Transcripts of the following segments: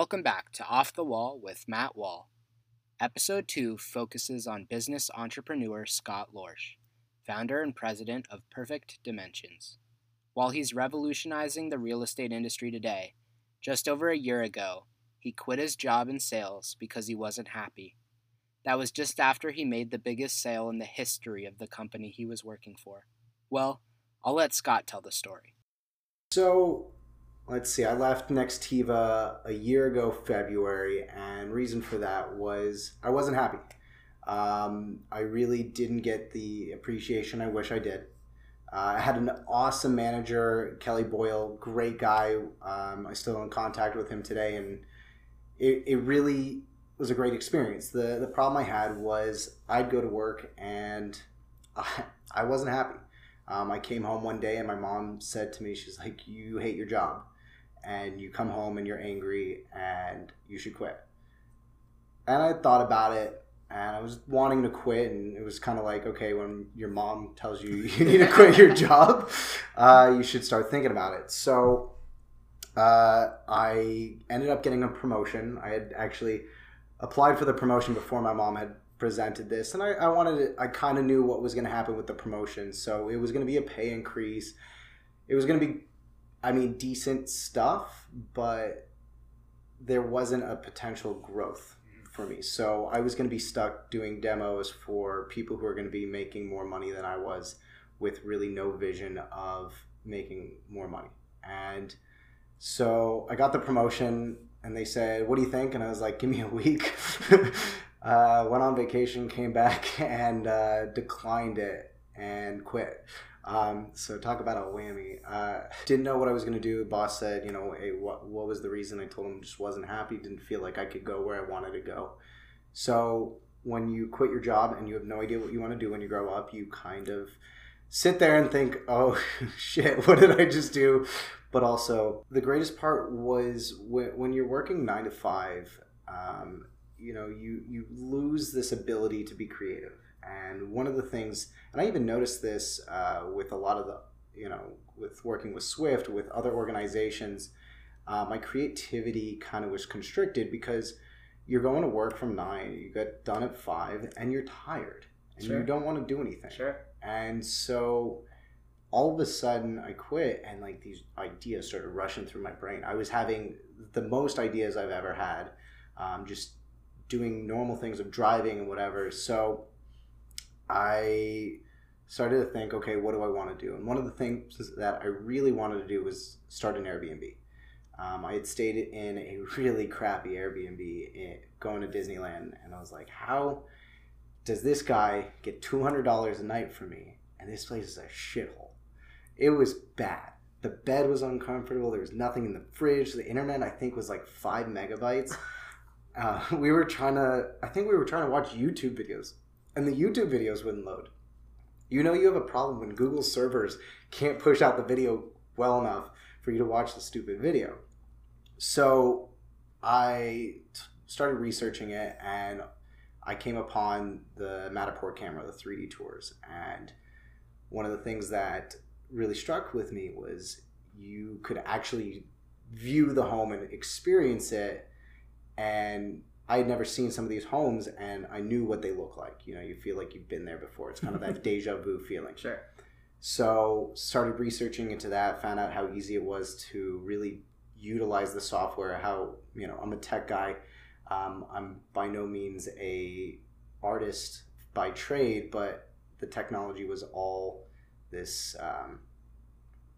Welcome back to Off the Wall with Matt Wall. Episode 2 focuses on business entrepreneur Scott Lorsch, founder and president of Perfect Dimensions. While he's revolutionizing the real estate industry today, just over a year ago, he quit his job in sales because he wasn't happy. That was just after he made the biggest sale in the history of the company he was working for. Well, I'll let Scott tell the story. So, let's see. I left Nextiva a year ago, February, and reason for that was I wasn't happy. Um, I really didn't get the appreciation I wish I did. Uh, I had an awesome manager, Kelly Boyle, great guy. Um, I still in contact with him today, and it, it really was a great experience. The the problem I had was I'd go to work and I, I wasn't happy. Um, I came home one day and my mom said to me, she's like, "You hate your job, and you come home and you're angry, and you should quit." And I thought about it, and I was wanting to quit, and it was kind of like, okay, when your mom tells you you need to quit your job, uh, you should start thinking about it. So uh, I ended up getting a promotion. I had actually applied for the promotion before my mom had presented this and i, I wanted to i kind of knew what was going to happen with the promotion so it was going to be a pay increase it was going to be i mean decent stuff but there wasn't a potential growth for me so i was going to be stuck doing demos for people who are going to be making more money than i was with really no vision of making more money and so i got the promotion and they said, "What do you think?" And I was like, "Give me a week." uh, went on vacation, came back, and uh, declined it and quit. Um, so talk about a whammy. Uh, didn't know what I was gonna do. Boss said, you know, hey, what what was the reason? I told him just wasn't happy. Didn't feel like I could go where I wanted to go. So when you quit your job and you have no idea what you want to do when you grow up, you kind of sit there and think, oh shit, what did I just do? But also, the greatest part was when, when you're working nine to five, um, you know, you, you lose this ability to be creative. And one of the things, and I even noticed this uh, with a lot of the, you know, with working with Swift, with other organizations, uh, my creativity kind of was constricted because you're going to work from nine, you get done at five, and you're tired and Sure. you don't want to do anything. Sure. And so all of a sudden I quit and like these ideas started rushing through my brain. I was having the most ideas I've ever had, um, just doing normal things of driving and whatever. So I started to think, okay, what do I want to do? And one of the things that I really wanted to do was start an Airbnb. Um, I had stayed in a really crappy Airbnb in, going to Disneyland, and I was like, how does this guy get $200 a night for me? And this place is a shithole. It was bad. The bed was uncomfortable. There was nothing in the fridge. The internet, I think, was like five megabytes. Uh, we were trying to, I think we were trying to watch YouTube videos, and the YouTube videos wouldn't load. You know, you have a problem when Google servers can't push out the video well enough for you to watch the stupid video. So I t- started researching it, and I came upon the Matterport camera, the 3D tours, and one of the things that really struck with me was you could actually view the home and experience it and I had never seen some of these homes and I knew what they look like. You know, you feel like you've been there before. It's kind of that deja vu feeling. Sure. So started researching into that, found out how easy it was to really utilize the software. How you know I'm a tech guy. Um, I'm by no means a artist by trade, but the technology was all this. Um,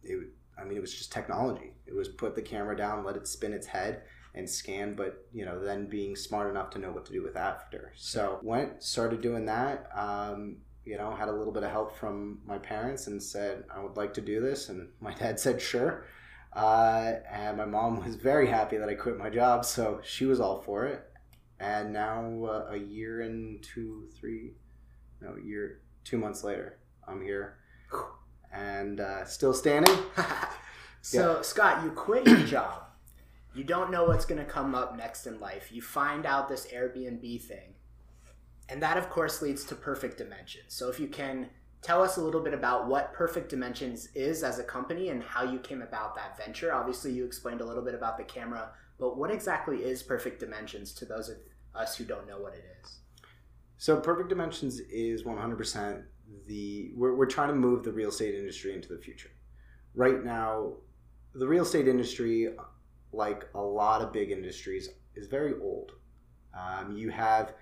it, I mean, it was just technology. It was put the camera down, let it spin its head, and scan. But you know, then being smart enough to know what to do with after. So went started doing that. Um, you know, had a little bit of help from my parents and said, I would like to do this. And my dad said, sure. Uh, and my mom was very happy that I quit my job. So she was all for it. And now, uh, a year and two, three, no, year, two months later, I'm here and uh, still standing. so, Scott, you quit your job. You don't know what's going to come up next in life. You find out this Airbnb thing. And that, of course, leads to Perfect Dimensions. So, if you can tell us a little bit about what Perfect Dimensions is as a company and how you came about that venture. Obviously, you explained a little bit about the camera But what exactly is Perfect Dimensions to those of us who don't know what it is? So Perfect Dimensions is 100% the we're, we're trying to move the real estate industry into the future. Right now, the real estate industry, like a lot of big industries, is very old. Um, you have,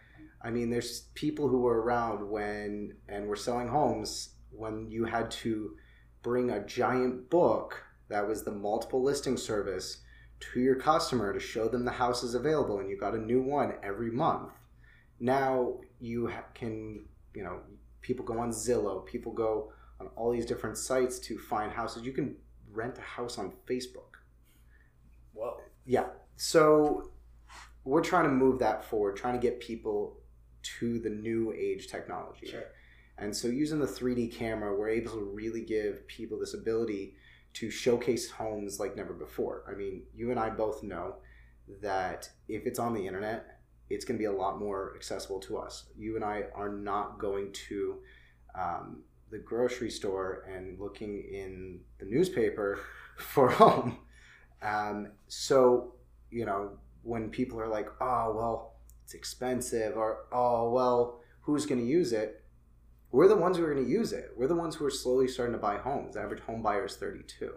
I mean, there's people who were around when and were selling homes when you had to bring a giant book that was the multiple listing service to your customer to show them the houses available, and you got a new one every month. Now you can, you know, people go on Zillow, people go on all these different sites to find houses. You can rent a house on Facebook. Whoa. Yeah. So we're trying to move that forward, trying to get people to the new age technology. Sure. And so using the 3D camera, we're able to really give people this ability to showcase homes like never before. I mean, you and I both know that if it's on the internet, it's going to be a lot more accessible to us. You and I are not going to um, the grocery store and looking in the newspaper for a home. Um, so, you know, when people are like, oh, well, it's expensive, or oh, well, who's going to use it? We're the ones who are going to use it. We're the ones who are slowly starting to buy homes. The average home buyer is 32.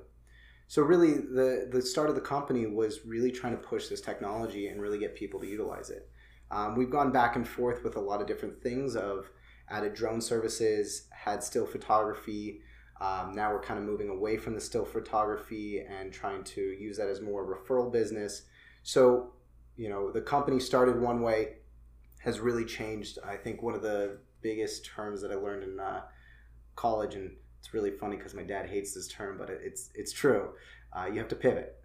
So really, the the start of the company was really trying to push this technology and really get people to utilize it. Um, we've gone back and forth with a lot of different things of added drone services, had still photography. Um, now we're kind of moving away from the still photography and trying to use that as more referral business. So, you know, the company started one way, has really changed. I think one of the biggest terms that I learned in uh, college, and it's really funny because my dad hates this term, but it's it's true. Uh, you have to pivot.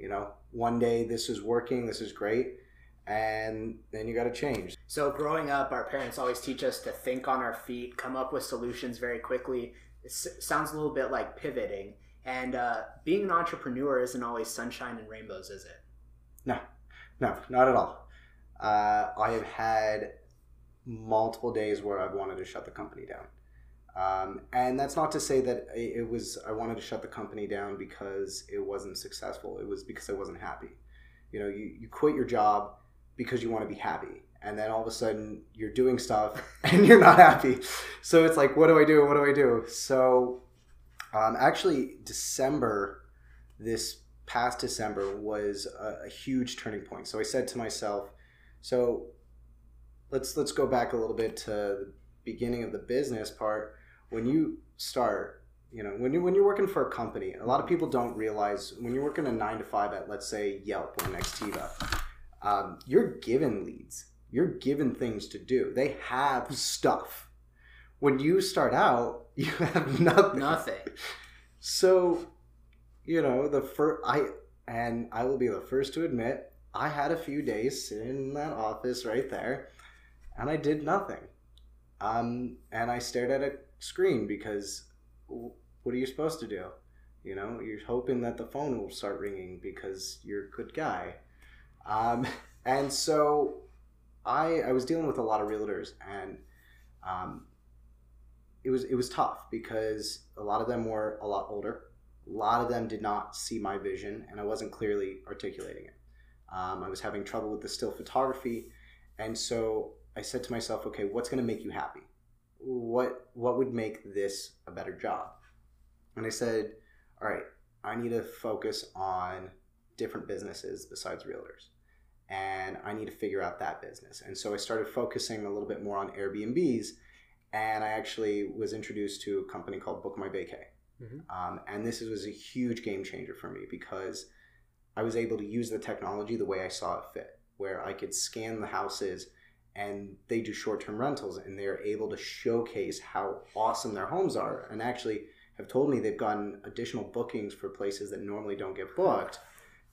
You know, one day this is working, this is great and then you got to change. So, growing up, our parents always teach us to think on our feet, come up with solutions very quickly. It sounds a little bit like pivoting. And uh, being an entrepreneur isn't always sunshine and rainbows, is it? No, no, not at all. Uh, I have had multiple days where I've wanted to shut the company down. Um, and that's not to say that it was I wanted to shut the company down because it wasn't successful. It was because I wasn't happy. You know, you, you quit your job because you want to be happy and then all of a sudden you're doing stuff and you're not happy. So it's like what do i do? What do i do? So um, actually december this past december was a, a, huge turning point. So i said to myself so let's let's go back a little bit to the beginning of the business part. When you start you know when you when you're working for a company a lot of people don't realize when you're working a nine to five at let's say yelp or nextiva um, you're given leads. You're given things to do. They have stuff. When you start out, you have nothing. Nothing. So, you know, the first I and I will be the first to admit I had a few days sitting in that office right there, and I did nothing. Um, and I stared at a screen because what are you supposed to do? You know, you're hoping that the phone will start ringing because you're a good guy. Um, and so I, I was dealing with a lot of realtors and um, it was it was tough because a lot of them were a lot older. A lot of them did not see my vision, and I wasn't clearly articulating it. Um, I was having trouble with the still photography, and so I said to myself, "Okay, what's going to make you happy? What what would make this a better job?" And I said, "All right, I need to focus on different businesses besides realtors." And I need to figure out that business. And so I started focusing a little bit more on Airbnbs, and I actually was introduced to a company called Book My Vacay. Mm-hmm. Um, and this was a huge game changer for me because I was able to use the technology the way I saw it fit, where I could scan the houses and they do short term rentals and they're able to showcase how awesome their homes are and actually have told me they've gotten additional bookings for places that normally don't get booked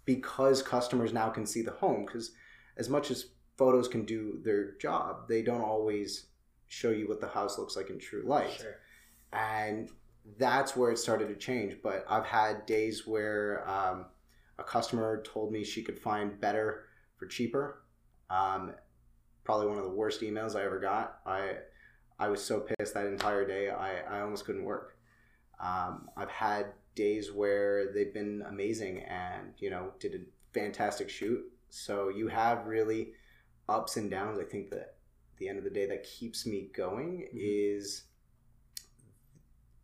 because customers now can see the home because as much as photos can do their job they don't always show you what the house looks like in true light. Sure. and that's where it started to change but i've had days where um, a customer told me she could find better for cheaper. Um, probably one of the worst emails i ever got. I i was so pissed that entire day i, I almost couldn't work. Um, i've had days where they've been amazing and you know did a fantastic shoot. So you have really ups and downs. I think that the end of the day, that keeps me going Mhm. is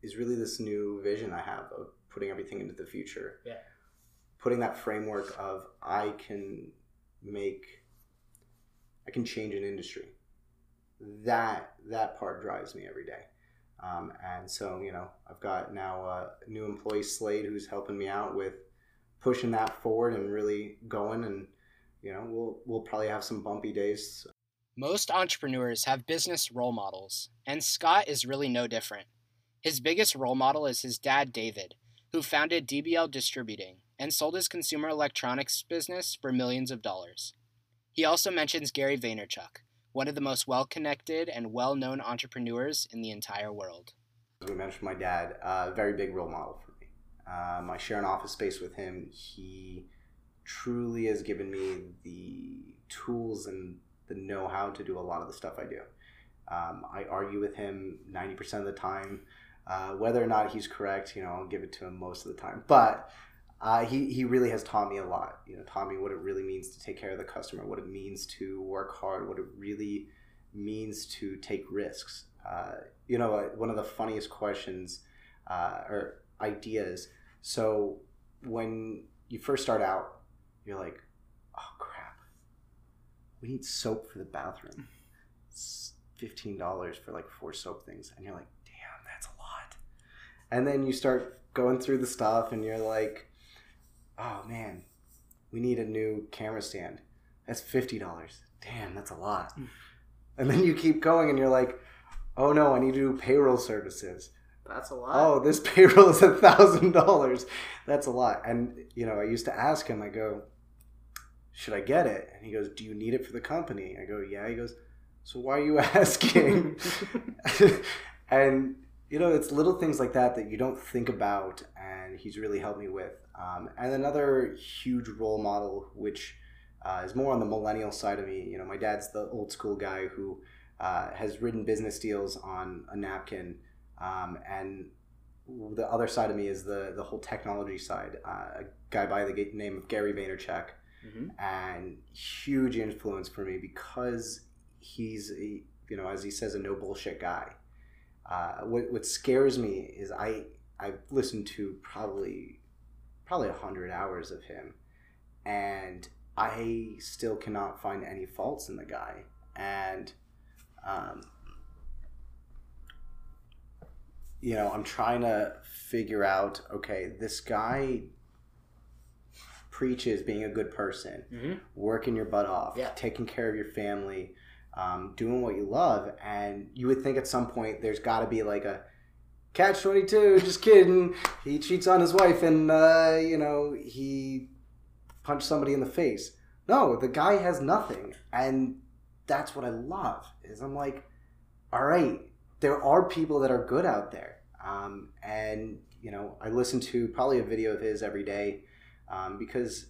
is really this new vision I have of putting everything into the future. Yeah. Putting that framework of I can make I can change an industry. That that part drives me every day. Um, and so, you know, I've got now a new employee Slade who's helping me out with pushing that forward and really going and you know, we'll we'll probably have some bumpy days. Most entrepreneurs have business role models, and Scott is really no different. His biggest role model is his dad, David, who founded DBL Distributing and sold his consumer electronics business for millions of dollars. He also mentions Gary Vaynerchuk, one of the most well connected and well known entrepreneurs in the entire world. As we mentioned, my dad, a uh, very big role model for me. Um, I share an office space with him. He truly has given me the tools and the know how to do a lot of the stuff I do. Um, I argue with him 90% of the time. Uh, whether or not he's correct, you know, I'll give it to him most of the time. But uh, he, he really has taught me a lot. You know, taught me what it really means to take care of the customer, what it means to work hard, what it really means to take risks. Uh, you know, uh, one of the funniest questions uh, or ideas. So when you first start out, you're like, oh crap, we need soap for the bathroom. It's fifteen dollars for like four soap things, and you're like, damn, that's a lot. And then you start going through the stuff, and you're like, oh man, we need a new camera stand. That's fifty dollars. Damn, that's a lot. Mm. And then you keep going, and you're like, oh no, I need to do payroll services. That's a lot. Oh, this payroll is a thousand dollars. That's a lot. And you know, I used to ask him. I go, "Should I get it?" And he goes, "Do you need it for the company?" I go, "Yeah." He goes, "So why are you asking?" and you know, it's little things like that that you don't think about, and he's really helped me with. Um, and another huge role model, which uh, is more on the millennial side of me. You know, my dad's the old school guy who uh, has written business deals on a napkin. Um, and the other side of me is the the whole technology side. Uh, a guy by the name of Gary Vaynerchuk, Mhm. and huge influence for me because he's a, you know as he says a no bullshit guy. Uh, what what scares me is I I've listened to probably probably a hundred hours of him, and I still cannot find any faults in the guy. And um, you know, I'm trying to figure out okay, this guy preaches being a good person, Mm-hmm. working your butt off, Yeah. taking care of your family, um, doing what you love. And you would think at some point there's got to be like a catch 22, just kidding. He cheats on his wife and, uh, you know, he punched somebody in the face. No, the guy has nothing. And that's what I love is I'm like, all right, there are people that are good out there. Um, and, you know, I listen to probably a video of his every day um, because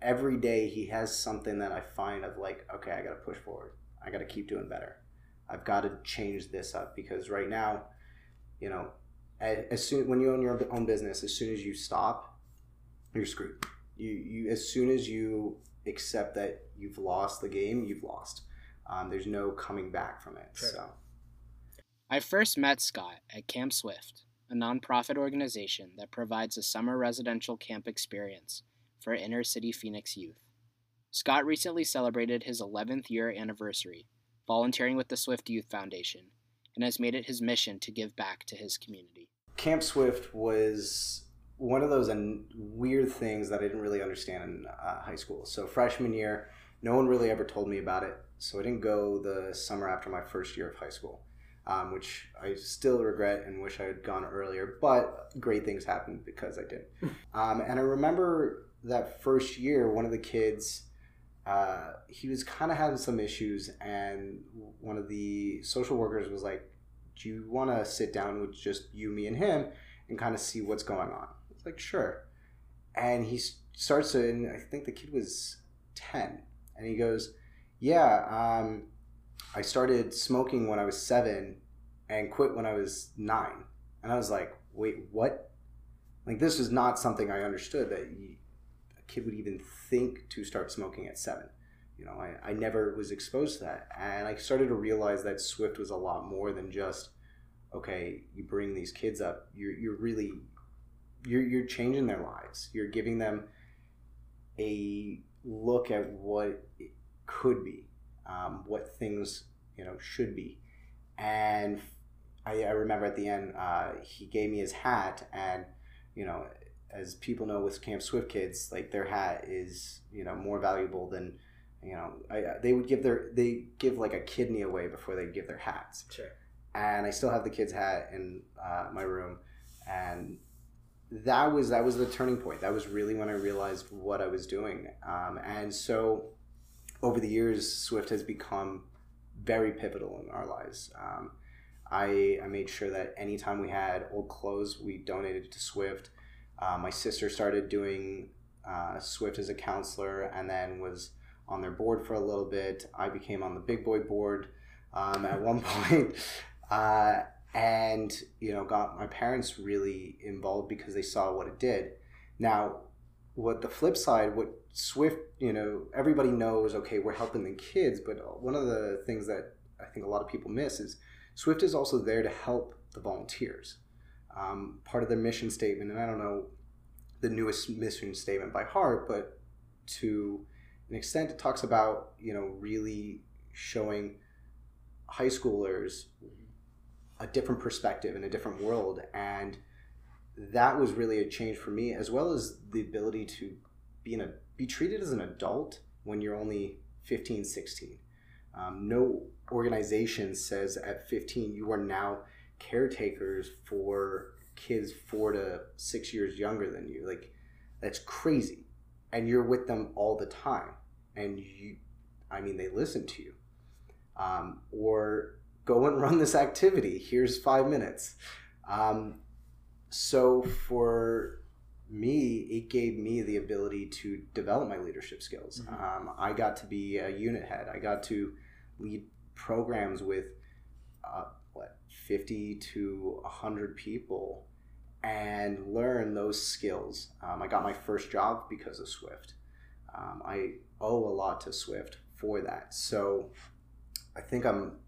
every day he has something that I find of like, okay, I got to push forward. I got to keep doing better. I've got to change this up because right now, you know, as soon when you own your own business, as soon as you stop, you're screwed. You you as soon as you accept that you've lost the game, you've lost. Um, there's no coming back from it. Sure. So I first met Scott at Camp Swift, a nonprofit organization that provides a summer residential camp experience for inner city Phoenix youth. Scott recently celebrated his 11th year anniversary, volunteering with the Swift Youth Foundation, and has made it his mission to give back to his community. Camp Swift was one of those weird things that I didn't really understand in uh, high school. So freshman year, no one really ever told me about it. So I didn't go the summer after my first year of high school, um, which I still regret and wish I had gone earlier. But great things happened because I did. um, and I remember that first year, one of the kids. Uh, he was kind of having some issues, and one of the social workers was like, "Do you want to sit down with just you, me, and him, and kind of see what's going on?" It's like, "Sure." And he starts to, and I think the kid was ten, and he goes, "Yeah, um, I started smoking when I was seven, and quit when I was nine. And I was like, "Wait, what?" Like this was not something I understood that you, kid would even think to start smoking at seven. You know, I, I never was exposed to that. And I started to realize that Swift was a lot more than just, okay, you bring these kids up. You're, you're really, you're, you're changing their lives. You're giving them a look at what it could be, um, what things, you know, should be. And I, I remember at the end, uh, he gave me his hat and, you know, as people know with Camp Swift kids, like their hat is, you know, more valuable than, you know, I, they would give their they give like a kidney away before they give their hats. Sure. And I still have the kid's hat in uh, my room, and that was that was the turning point. That was really when I realized what I was doing. Um, and so, over the years, Swift has become very pivotal in our lives. Um, I, I made sure that anytime we had old clothes, we donated to Swift. Uh, my sister started doing uh, Swift as a counselor, and then was on their board for a little bit. I became on the big boy board um, at one point. Uh, and you know got my parents really involved because they saw what it did now what the flip side what swift you know everybody knows okay we're helping the kids but one of the things that i think a lot of people miss is swift is also there to help the volunteers um, part of their mission statement and i don't know the newest mission statement by heart but to an extent it talks about you know really showing high schoolers a different perspective and a different world and that was really a change for me as well as the ability to be in a be treated as an adult when you're only 15 16 um, no organization says at 15 you are now caretakers for kids four to six years younger than you like that's crazy and you're with them all the time and you i mean they listen to you um, or go and run this activity. Here's five minutes. Um, so for me, it gave me the ability to develop my leadership skills. Mm-hmm. Um, I got to be a unit head. I got to lead programs with uh, 50 to 100 people and learn those skills. Um, I got my first job because of Swift. Um, I owe a lot to Swift for that. So I think I'm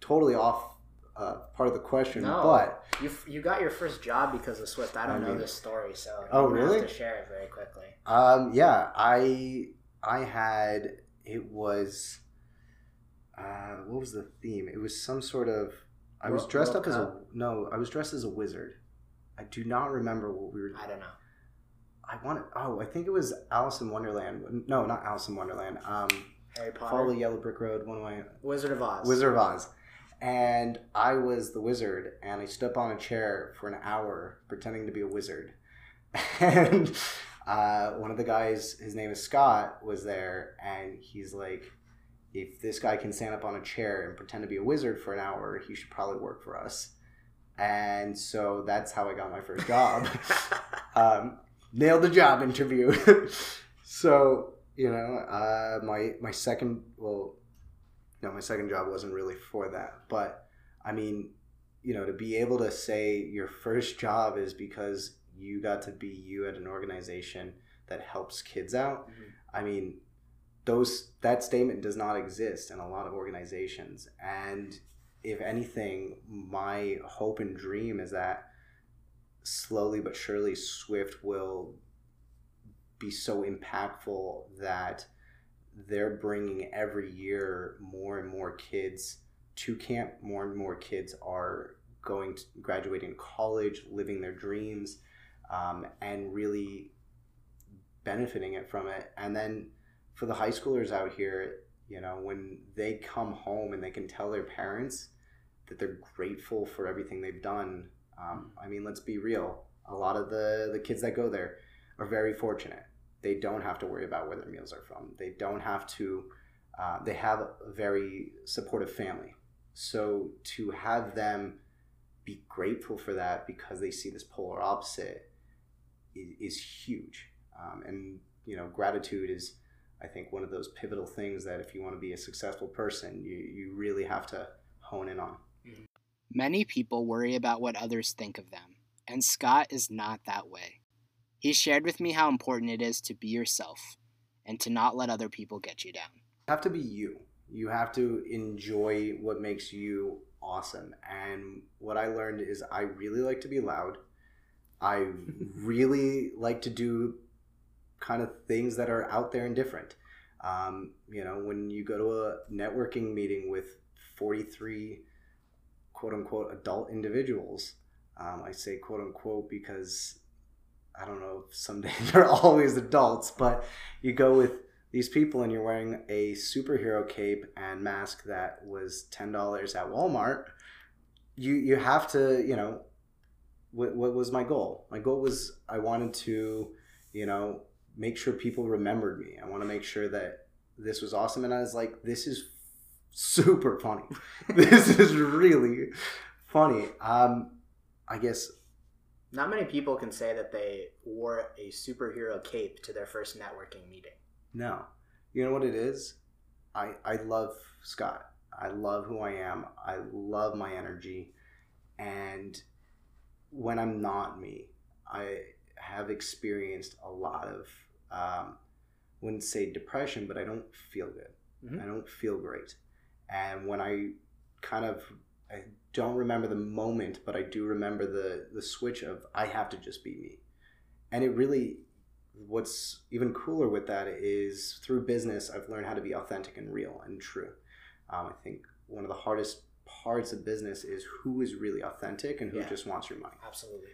totally off uh, part of the question, no, but you you got your first job because of Swift. I don't I know this story, so oh really? Have to share it very quickly. Um, yeah, I I had it was uh, what was the theme? It was some sort of I was dressed World up Cup? as a no, I was dressed as a wizard. I do not remember what we were. I don't know. I wanted. Oh, I think it was Alice in Wonderland. No, not Alice in Wonderland. Um, Harry Potter. Follow the Yellow Brick Road. One way. Wizard of Oz. Wizard of Oz and I was the wizard, and I stood up on a chair for an hour pretending to be a wizard. and uh, one of the guys, his name is Scott, was there, and he's like, if this guy can stand up on a chair and pretend to be a wizard for an hour, he should probably work for us. And so that's how I got my first job. um, nailed the job interview. so you know, uh, my my second well, no, my second job wasn't really for that. But I mean, you know, to be able to say your first job is because you got to be you at an organization that helps kids out. Mm-hmm. I mean, those that statement does not exist in a lot of organizations. And if anything, my hope and dream is that slowly but surely Swift will be so impactful that they're bringing every year more and more kids to camp. More and more kids are going to graduating college, living their dreams, um, and really benefiting it from it. And then for the high schoolers out here, you know, when they come home and they can tell their parents that they're grateful for everything they've done. Um, I mean, let's be real. A lot of the the kids that go there are very fortunate they don't have to worry about where their meals are from. They don't have to. Uh, they have a very supportive family. So to have them be grateful for that because they see this polar opposite is, is huge. Um, and you know, gratitude is, I think, one of those pivotal things that if you want to be a successful person, you you really have to hone in on. Mm-hmm. Many people worry about what others think of them, and Scott is not that way. He shared with me how important it is to be yourself and to not let other people get you down. You have to be you. You have to enjoy what makes you awesome. And what I learned is I really like to be loud. I really like to do kind of things that are out there and different. Um, you know, when you go to a networking meeting with 43 quote unquote adult individuals, um, I say quote unquote because I don't know if someday they're always adults, but you go with these people and you're wearing a superhero cape and mask that was $10 at Walmart. You, you have to, you know, what, what was my goal? My goal was I wanted to, you know, make sure people remembered me. I want to make sure that this was awesome. And I was like, this is super funny. this is really funny. Um, I guess Not many people can say that they wore a superhero cape to their first networking meeting. no. You know what it is? I I love Scott. I love who I am. I love my energy. And when I'm not me, I have experienced a lot of um, wouldn't say depression, but I don't feel good. Mhm. I don't feel great. And when I kind of I don't remember the moment, but I do remember the the switch of I have to just be me. And it really what's even cooler with that is through business I've learned how to be authentic and real and true. Um, I think one of the hardest parts of business is who is really authentic and who Yeah. just wants your money. Absolutely.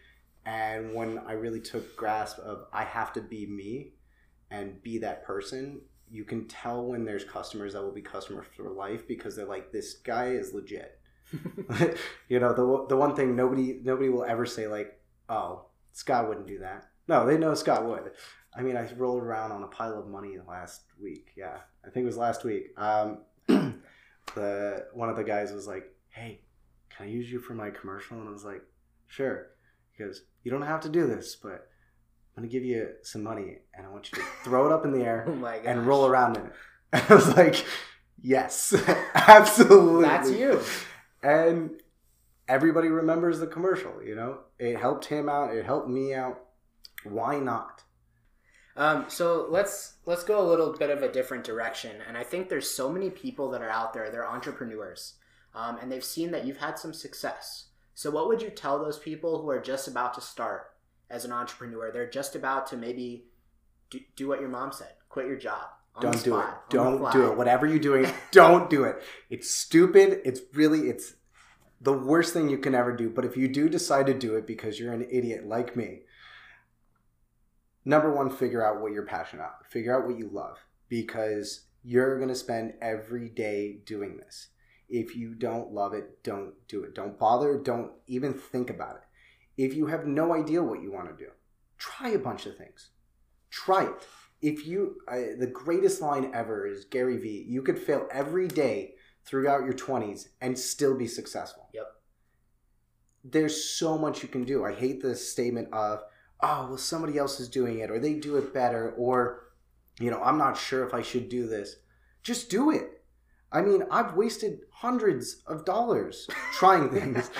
And when I really took grasp of I have to be me and be that person, you can tell when there's customers that will be customers for life because they're like, this guy is legit. you know, the the one thing nobody nobody will ever say like, oh, Scott wouldn't do that. No, they know Scott would. I mean, I rolled around on a pile of money last week. Yeah, I think it was last week. Um, the one of the guys was like, "Hey, can I use you for my commercial?" And I was like, "Sure." He goes, "You don't have to do this, but I'm gonna give you some money, and I want you to throw it up in the air Oh and roll around in it." And I was like, "Yes, absolutely." That's you. and everybody remembers the commercial you know it helped him out it helped me out why not Um, so let's let's go a little bit of a different direction, and I think there's so many people that are out there. They're entrepreneurs, um, and they've seen that you've had some success. So what would you tell those people who are just about to start as an entrepreneur? They're just about to maybe do, do what your mom said: quit your job. Don't do it. spot, the don't do it. Whatever you're doing don't do it. It's stupid. It's really it's the worst thing you can ever do. But if you do decide to do it because you're an idiot like me number one figure out what you're passionate about. Figure out what you love because you're going to spend every day doing this if you don't love it don't do it. Don't bother don't even think about it. If you have no idea what you want to do try a bunch of things. Try it. If you I, the greatest line ever is gary vee you could fail every day throughout your 20s and still be successful. Yep. there's so much you can do. I hate the statement of oh well somebody else is doing it or they do it better or you know i'm not sure if i should do this. Just do it i mean i've wasted hundreds of dollars trying things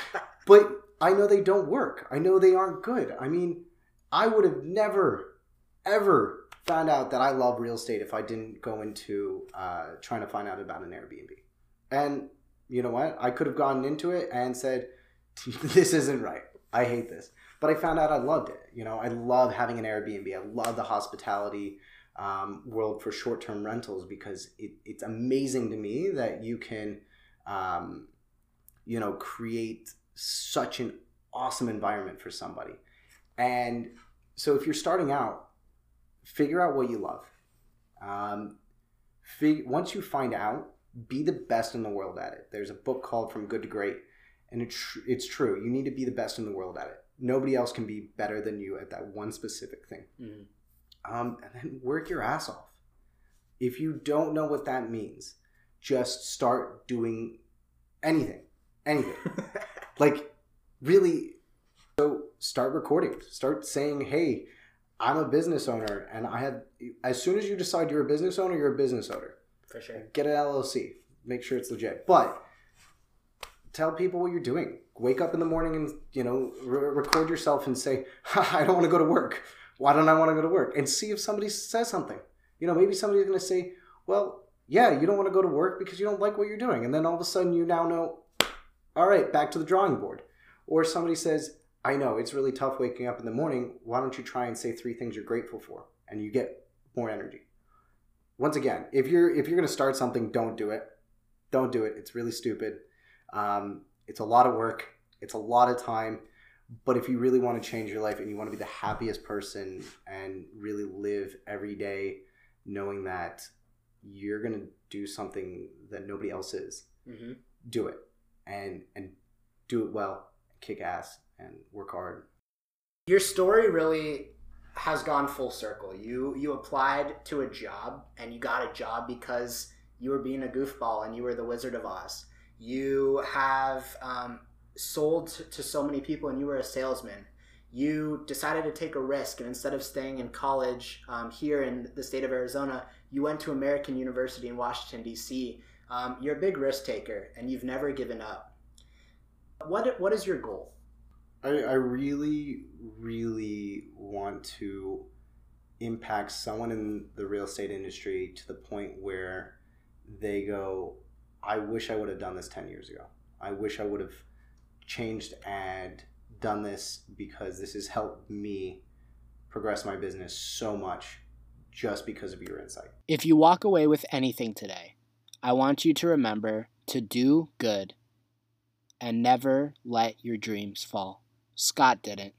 but i know they don't work. I know they aren't good. I mean i would have never ever found out that i love real estate if i didn't go into uh, trying to find out about an airbnb. And you know what? I could have gone into it and said this isn't right. I hate this. But I found out I loved it. You know, I love having an Airbnb. I love the hospitality um, world for short term rentals because it, it's amazing to me that you can, um, you know, create such an awesome environment for somebody. And so if you're starting out, figure out what you love. Um, fig- once you find out, be the best in the world at it. There's a book called From Good to Great, and it's, tr- it's true. You need to be the best in the world at it nobody else can be better than you at that one specific thing. Mhm. Um, and then work your ass off. If you don't know what that means, just start doing anything, anything. like really, so start recording. Start saying, "Hey, I'm a business owner, and I have." As soon as you decide you're a business owner, you're a business owner. For sure. Get an LLC. Make sure it's legit. But tell people what you're doing. Wake up in the morning and you know re- record yourself and say, "I don't want to go to work, Why don't I want to go to work? And see if somebody says something. You know, maybe somebody's going to say, well, yeah, you don't want to go to work because you don't like what you're doing. And then all of a sudden you now know, all right, back to the drawing board. Or somebody says, I know it's really tough waking up in the morning. Why don't you try and say three things you're grateful for? And you get more energy. Once again, if you're if you're going to start something, don't do it. Don't do it. It's really stupid. Um, it's a lot of work. It's a lot of time. But if you really want to change your life and you want to be the happiest person and really live every day knowing that you're going to do something that nobody else is, Mm-hmm. do it and and do it well, kick ass and work hard. Your story really has gone full circle. You you applied to a job and you got a job because you were being a goofball and you were the Wizard of Oz. You have um, sold to so many people and you were a salesman. You decided to take a risk and instead of staying in college um, here in the state of Arizona, you went to American University in Washington D.C. Um, you're a big risk taker and you've never given up. What what is your goal? I, I really, really want to impact someone in the real estate industry to the point where they go, I wish I would have done this 10 years ago. I wish I would have changed and done this because this has helped me progress my business so much just because of your insight. If you walk away with anything today, I want you to remember to do good and never let your dreams fall. Scott didn't.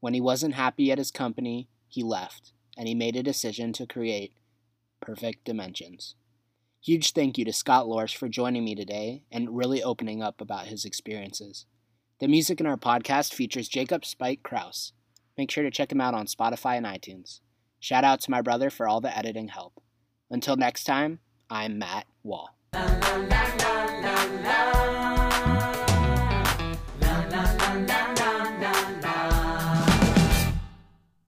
When he wasn't happy at his company, he left and he made a decision to create Perfect Dimensions. Huge thank you to Scott Lorsch for joining me today and really opening up about his experiences. The music in our podcast features Jacob Spike Kraus. Make sure to check him out on Spotify and iTunes. Shout out to my brother for all the editing help. Until next time, I'm Matt Wall. la la la